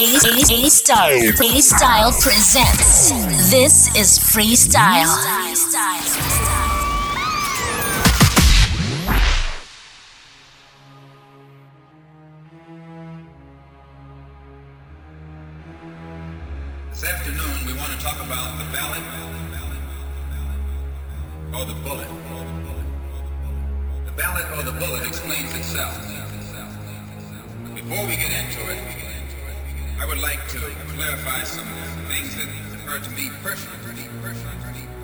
A, Style. Style presents. This is Freestyle. Clarify some things that occur to me personally. Oh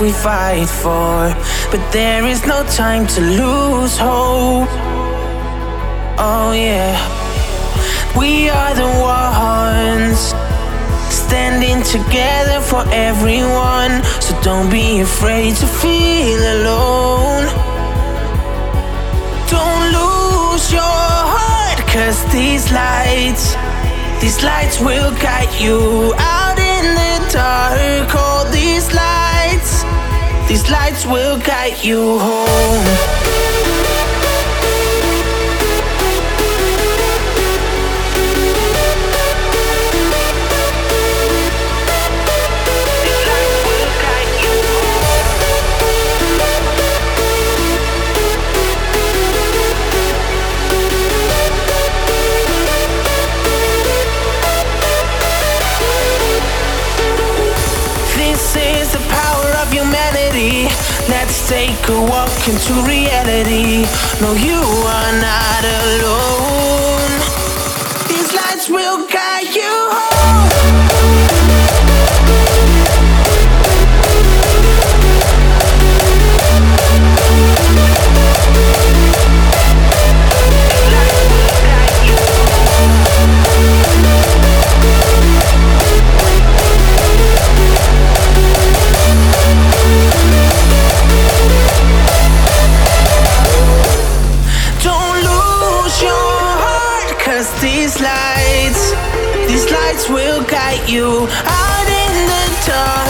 we fight for. But there is no time to lose hope. Oh, yeah. We are the ones standing together for everyone. So don't be afraid to feel alone. Don't lose your heart, cause these lights, these lights will guide you out in the dark. All these lights will guide you home. Take a walk into reality. No, you are not alone. These lights will guide you home. You out in the dark.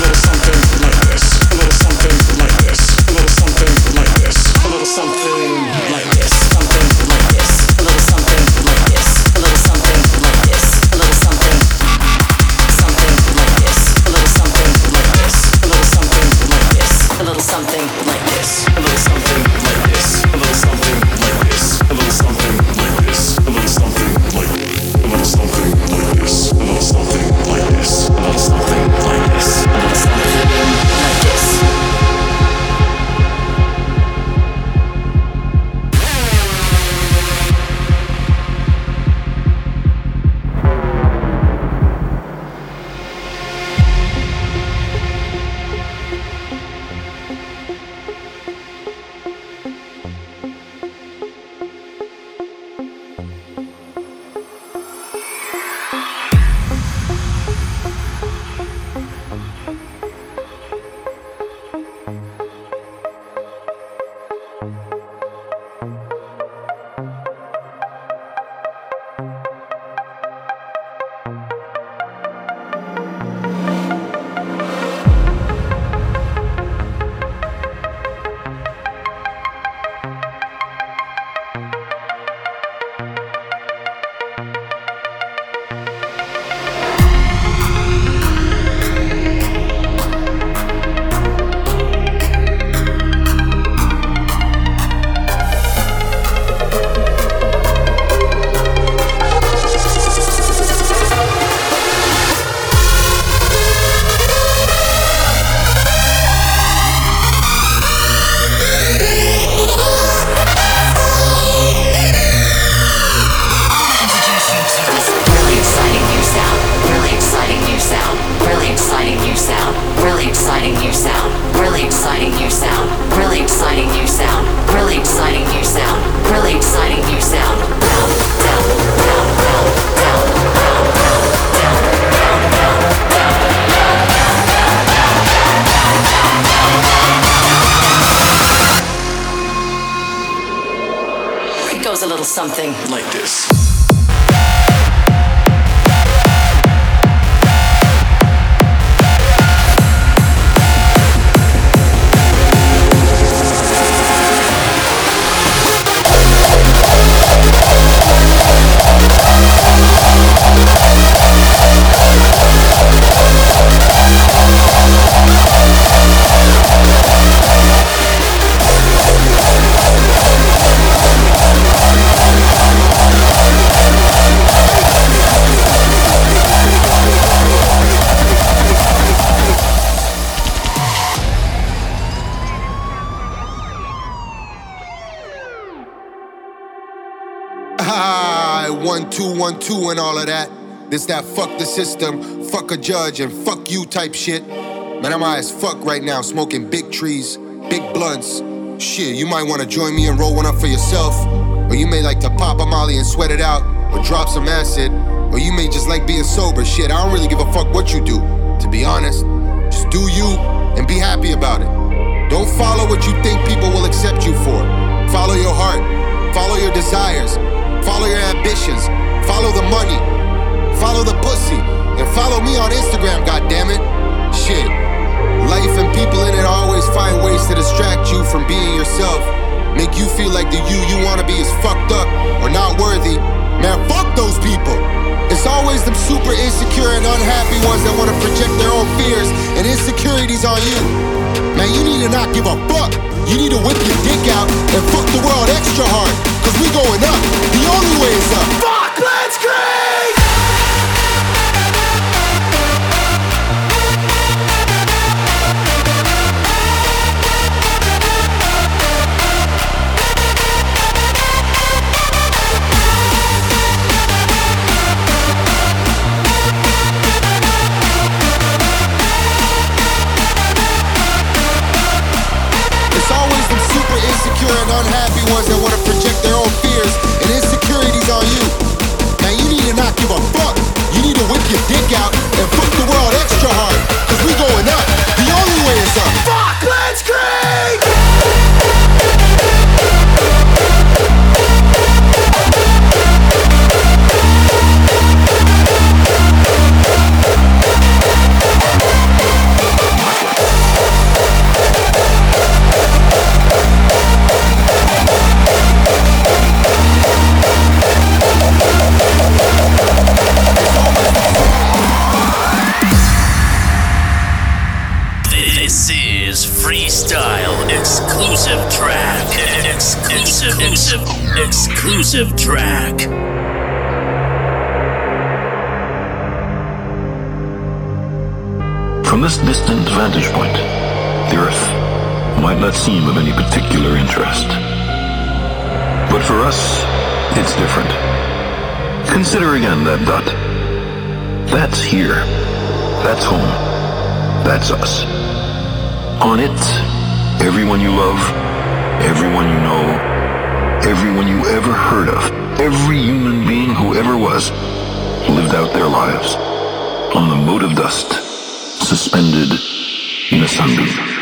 little something two, and all of that. This, that, fuck the system, fuck a judge, and fuck you type shit. Man, I'm high as fuck right now, smoking big trees, big blunts. Shit, you might wanna join me and roll one up for yourself. Or you may like to pop a molly and sweat it out, or drop some acid. Or you may just like being sober. Shit, I don't really give a fuck what you do, to be honest. Just do you and be happy about it. Don't follow what you think people will accept you for. Follow your heart, follow your desires, follow your ambitions, follow the money, follow the pussy, and follow me on Instagram, goddammit. Shit. Life and people in it always find ways to distract you from being yourself. Make you feel like the you you wanna be is fucked up or not worthy. Man, fuck those people. It's always them super insecure and unhappy ones that wanna project their own fears and insecurities on you. Man, you need to not give a fuck. You need to whip your dick out and fuck the world extra hard. Cause we going up. The only way is up. Fuck, let's! Ones that wanna project their own fears and insecurities on you. Man, you need to not give a fuck. You need to whip your dick out seem of any particular interest. But for us, it's different. Consider again that dot. That's here. That's home. That's us. On it, everyone you love, everyone you know, everyone you ever heard of, every human being who ever was, lived out their lives on the mote of dust, suspended in a sunbeam.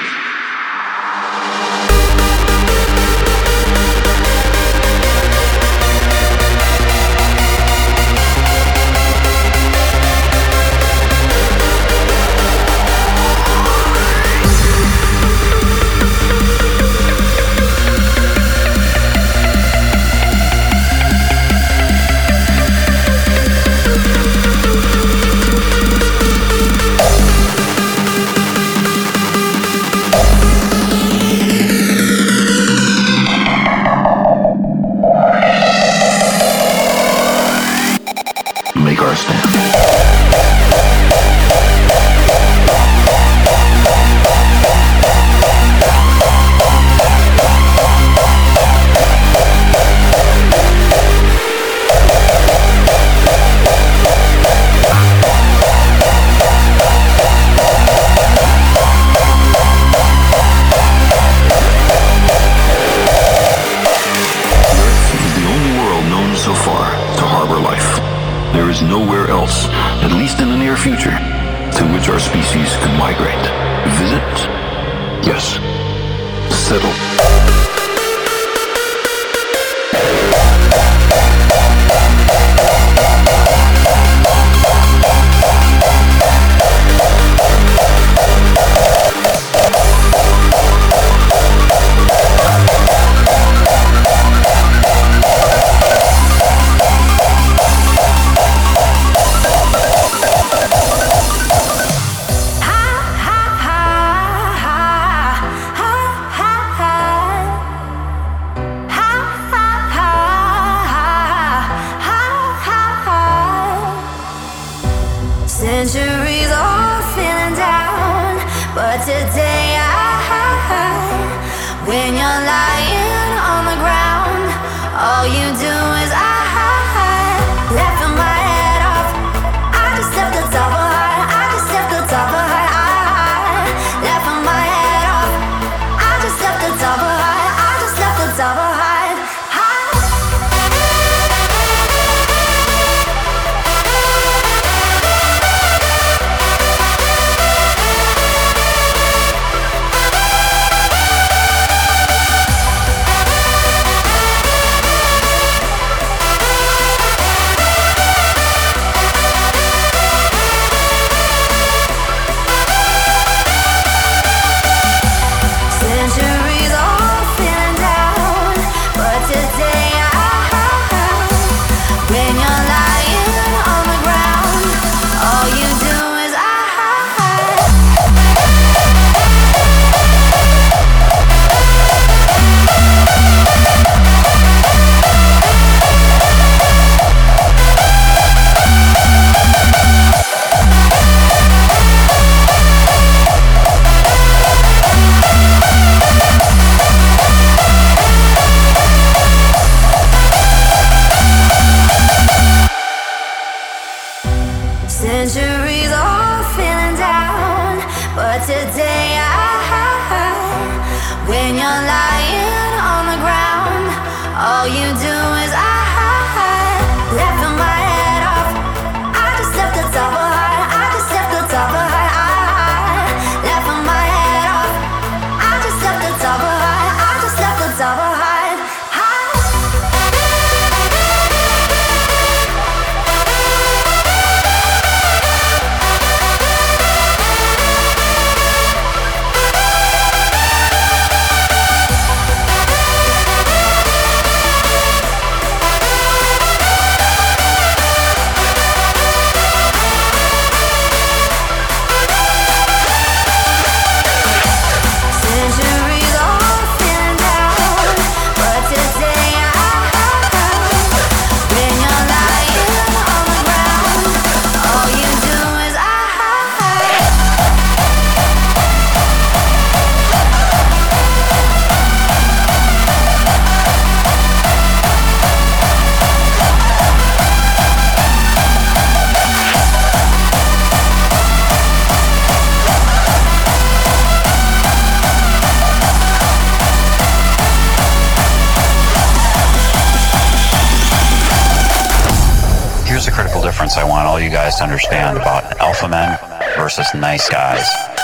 Want all you guys to understand about alpha men versus nice guys.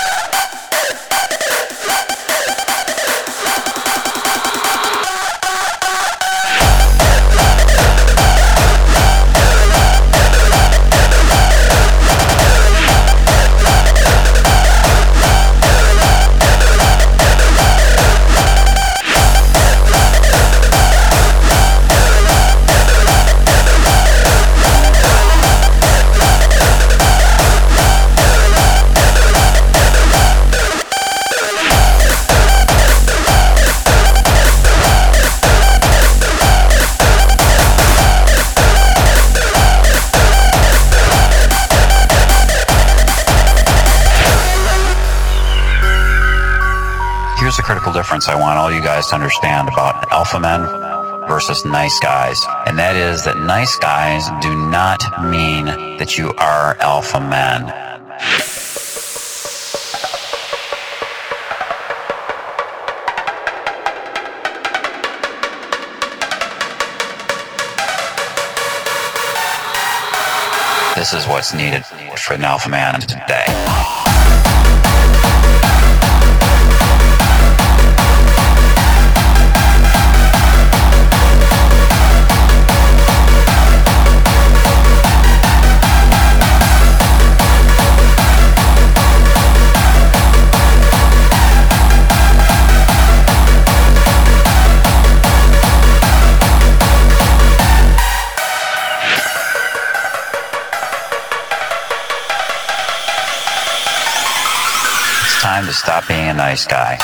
Guys to understand about alpha men versus nice guys. And that is that nice guys do not mean that you are alpha men. This is what's needed for an alpha man today. Stop being a nice guy.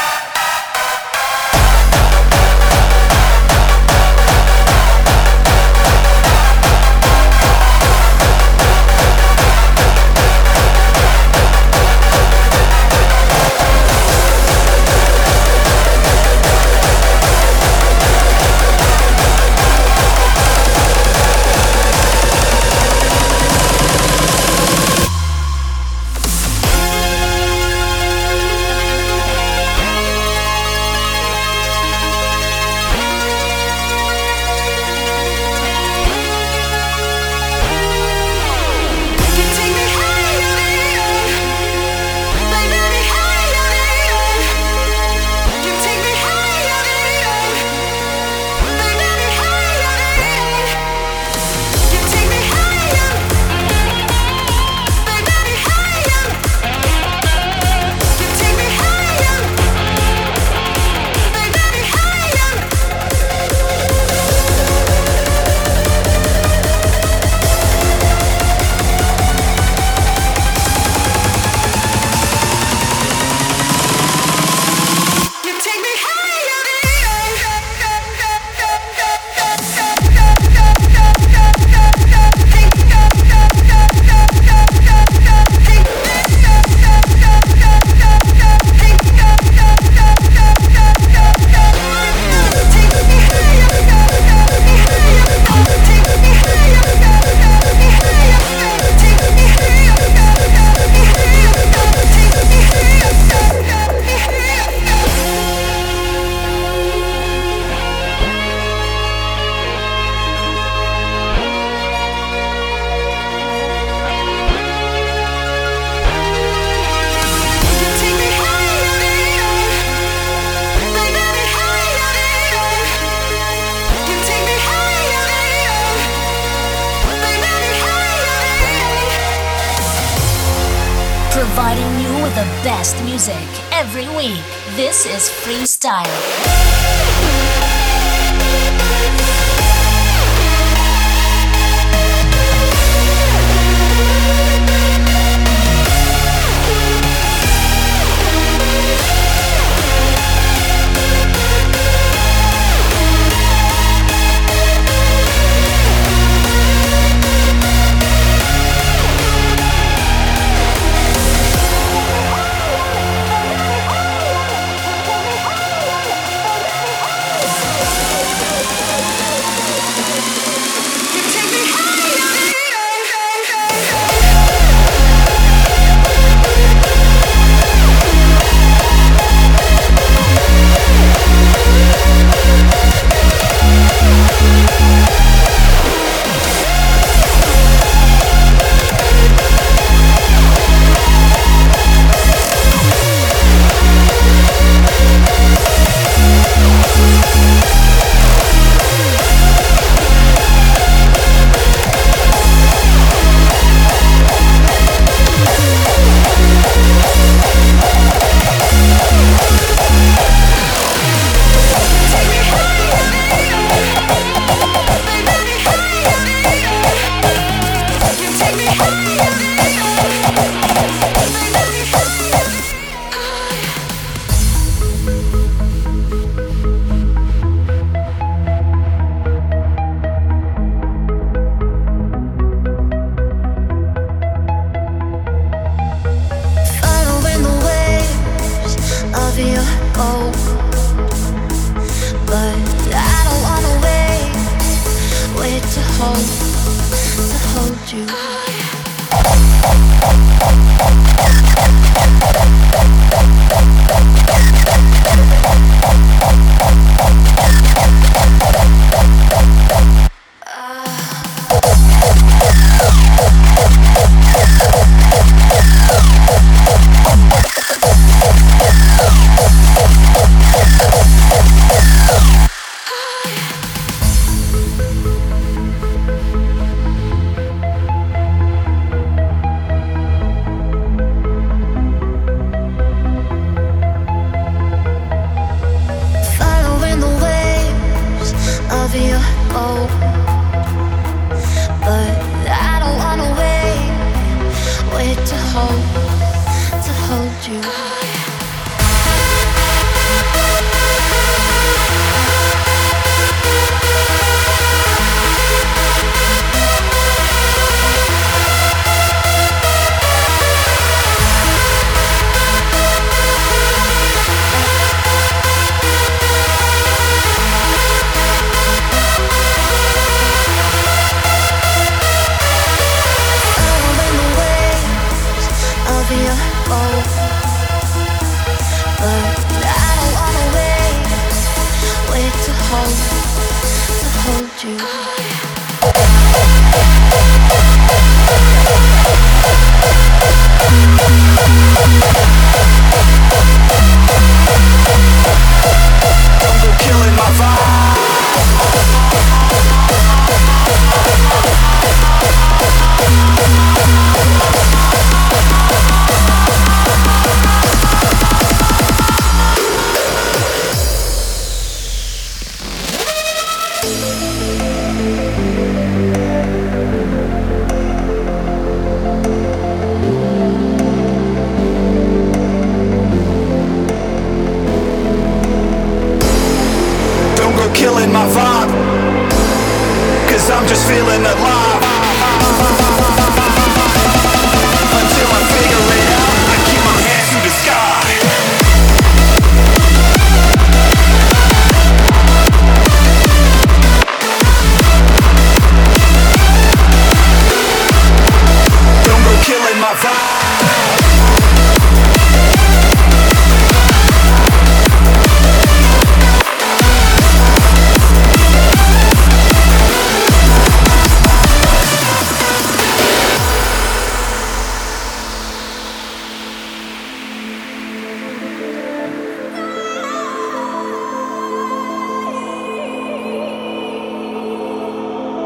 Is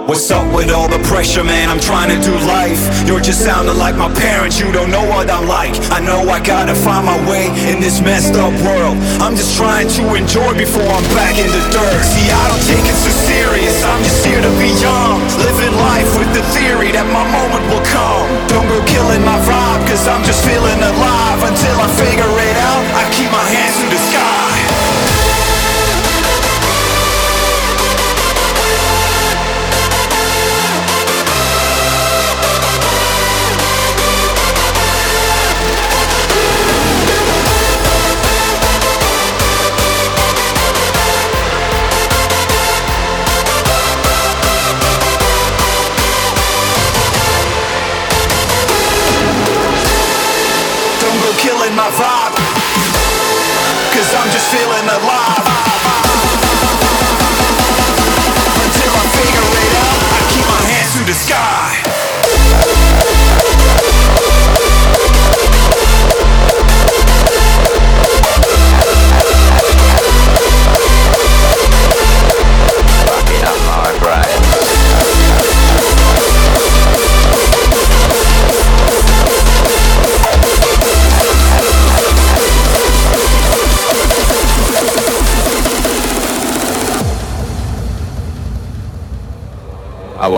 What's up with all the pressure, man? I'm trying to do life. You're just sounding like my parents, you don't know what I'm like. I know I gotta find my way in this messed up world. I'm just trying to enjoy before I'm back in the dirt. See, I don't take it so serious, I'm just here to be young. Living life with the theory that my moment will come. Don't go killing my vibe, cause I'm just feeling alive. Until I figure it out, I keep my hands to the sky.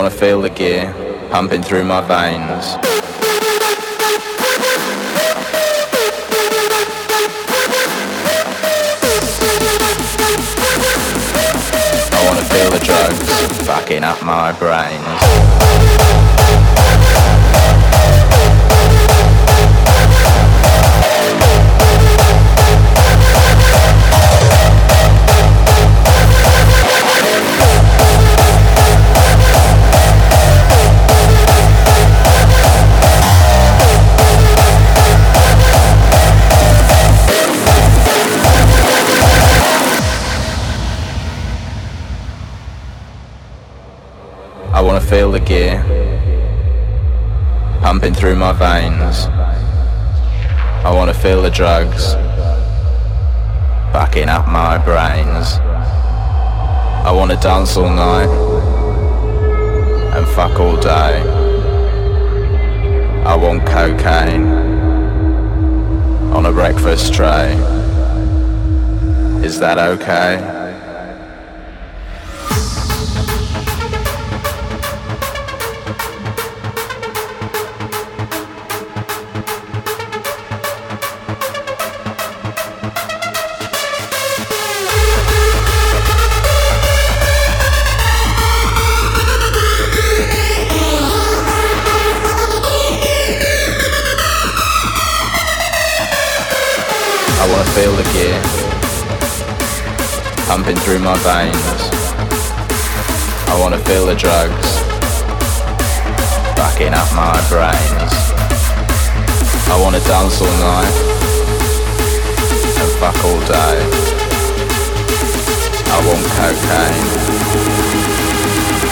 To feel the gear pumping through my veins. I want to feel the drugs fucking up my brains. through my veins. I wanna feel the drugs backing up my brains. I wanna dance all night and fuck all day. I want cocaine on a breakfast tray. Is that okay? through my veins. I wanna feel the drugs backing up my brains. I wanna dance all night and fuck all day. I want cocaine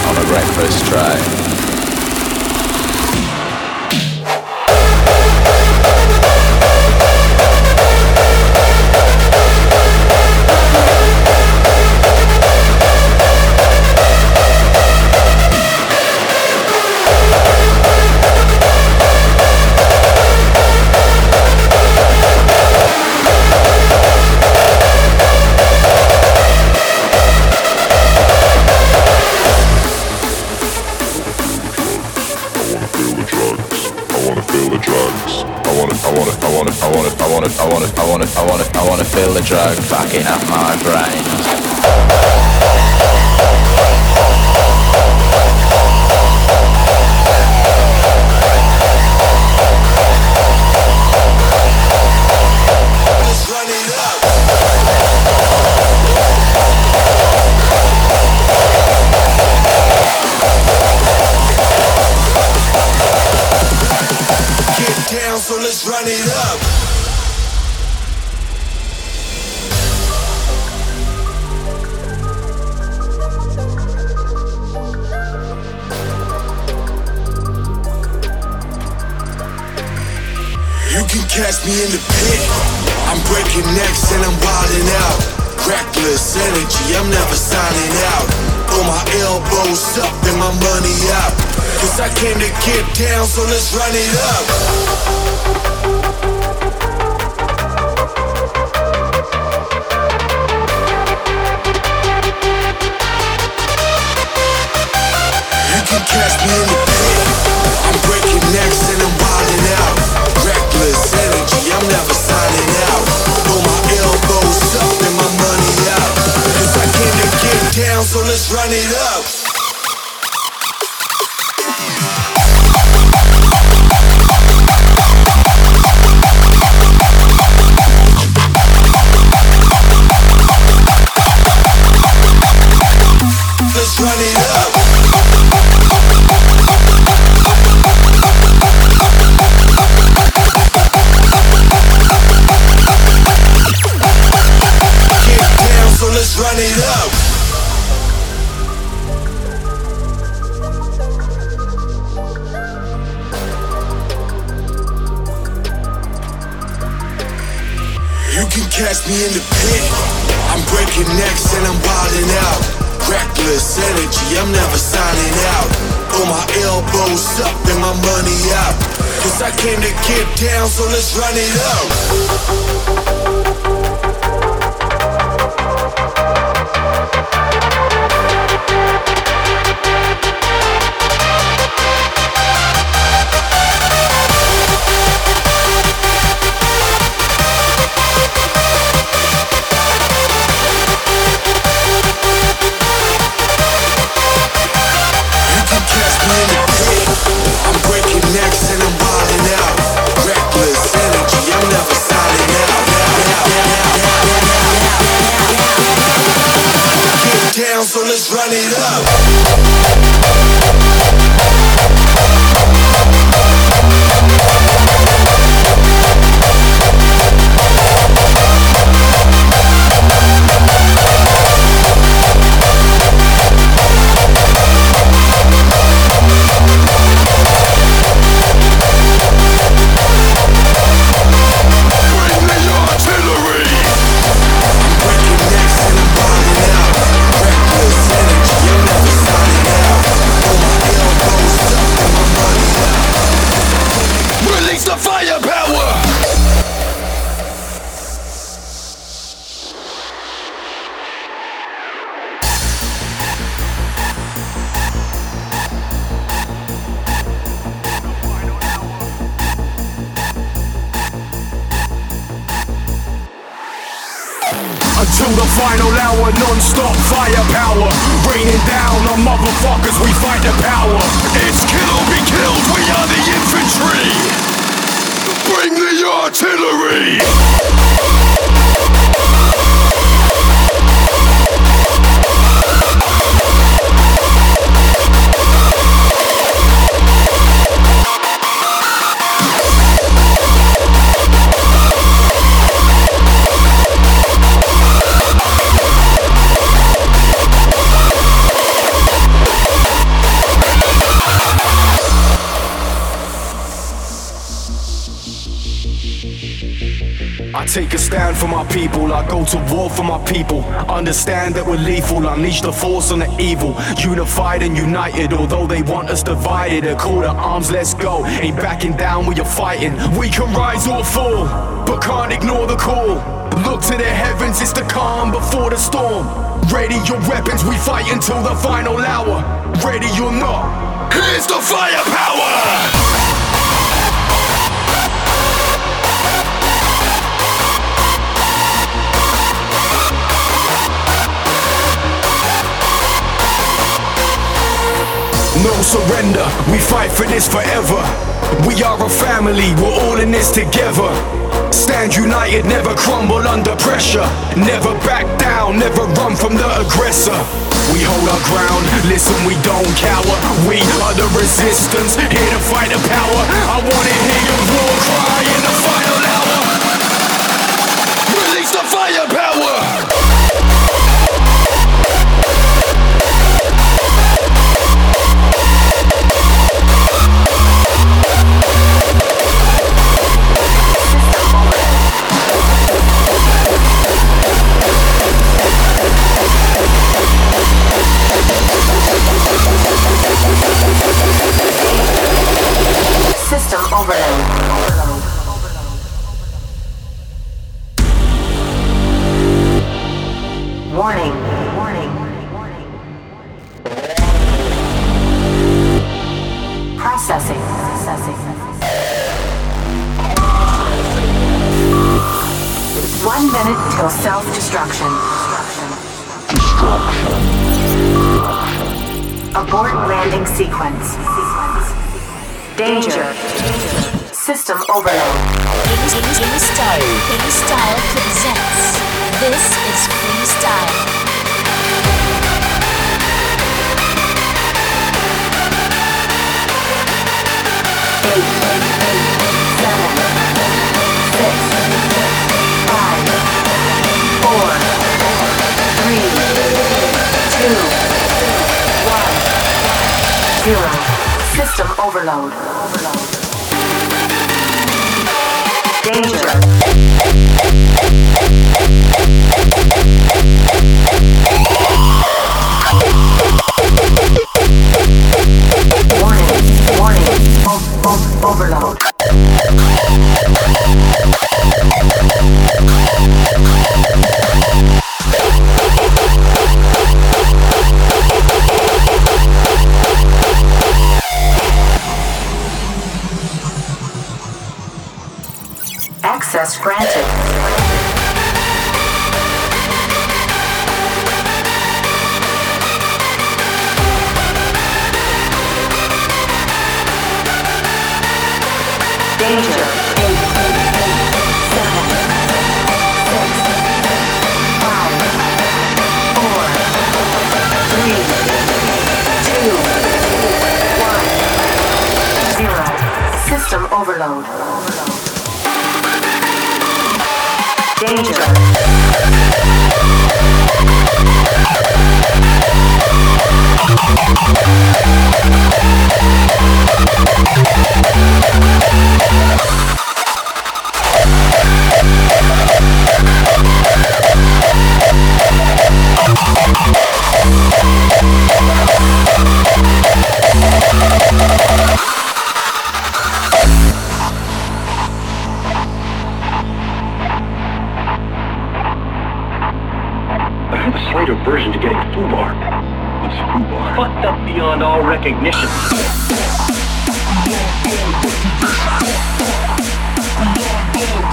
on a breakfast tray. okay now. let's run it up. So let's run it up. Unleash the force on the evil. Unified and united, although they want us divided. A call to arms, let's go. Ain't backing down when you're fighting. We can rise or fall, but can't ignore the call. Look to the heavens, it's the calm before the storm. Ready your weapons, we fight until the final hour. Ready or not, here's the firepower! No surrender, we fight for this forever. We are a family, we're all in this together. Stand united, never crumble under pressure. Never back down, never run from the aggressor. We hold our ground, listen, we don't cower. We are the resistance, here to fight the power. I wanna hear your war cry in the final hour. Release the firepower! Zero. System overload. Danger.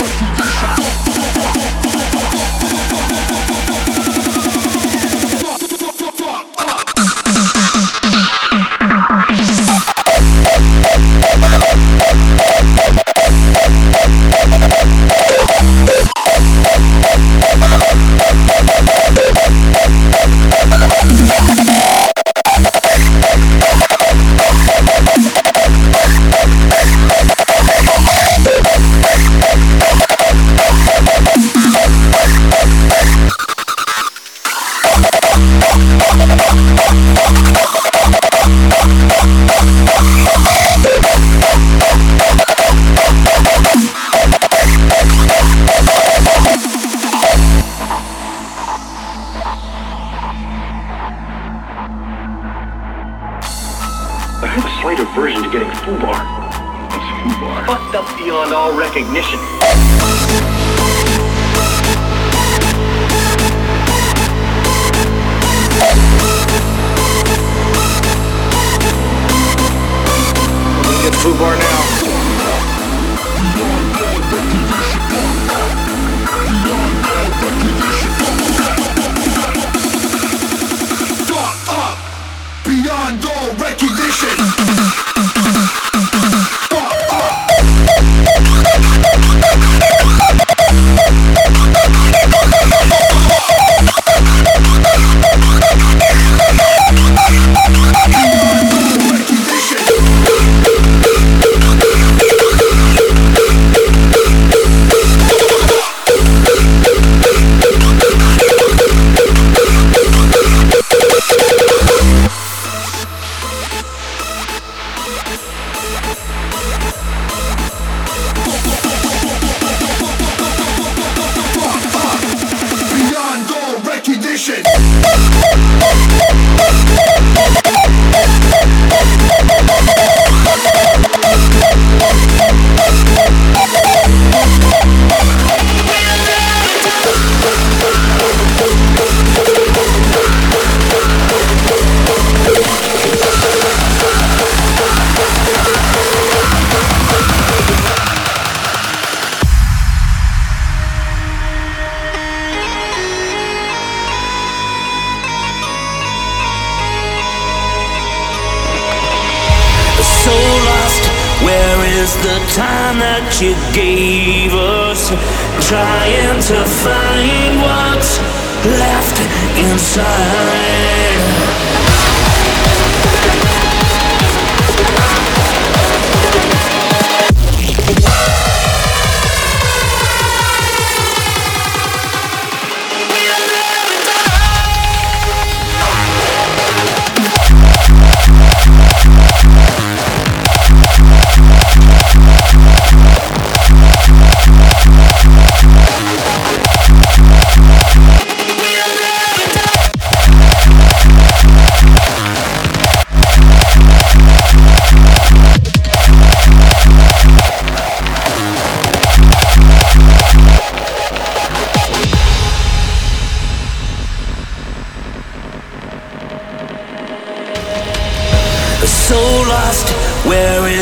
The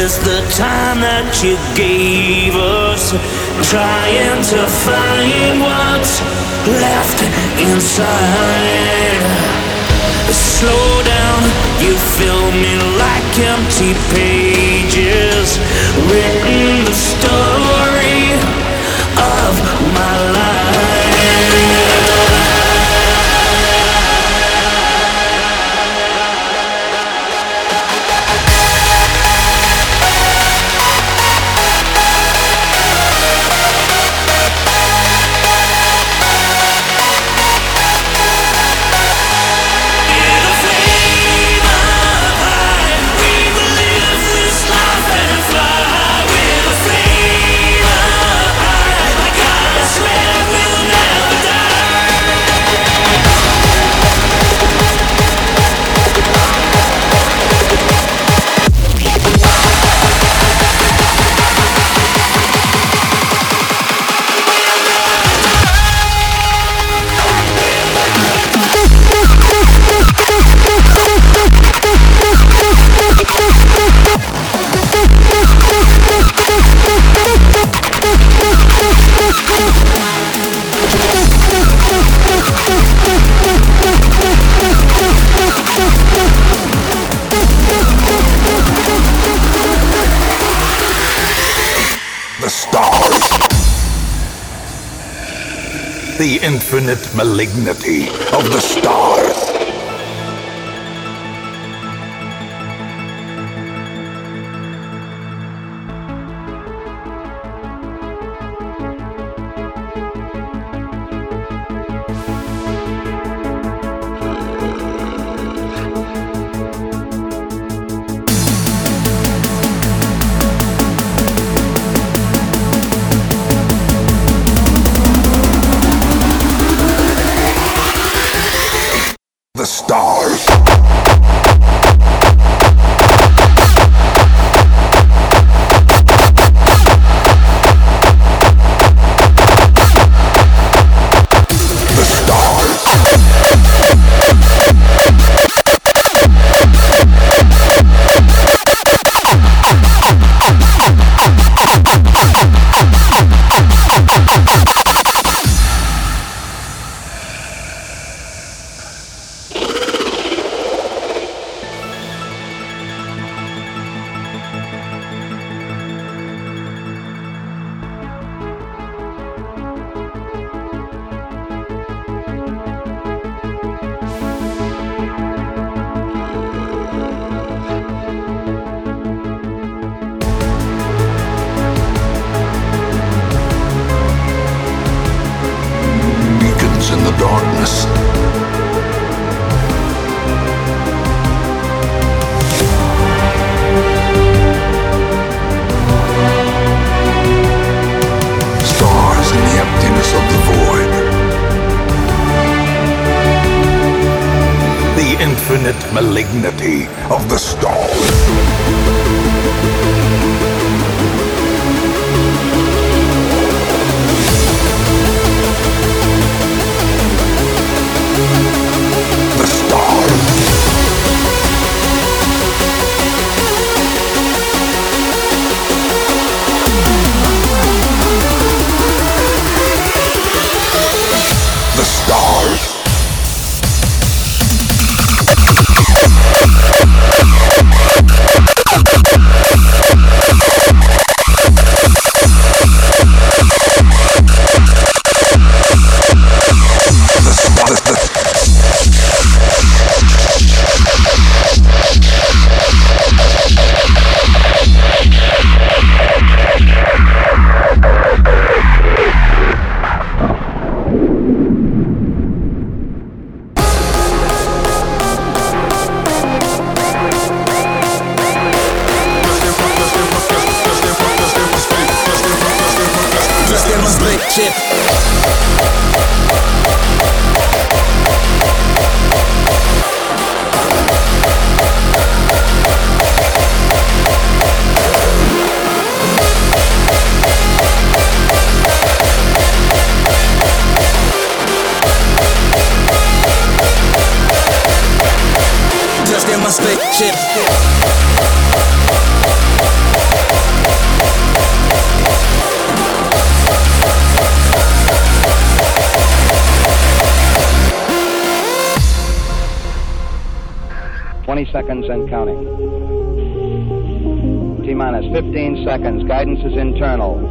is the time that you gave us, trying to find what's left inside. Slow down, you fill me like empty pages, written the story of my life. the infinite malignity of the stars. And counting. T minus 15 seconds. Guidance is internal.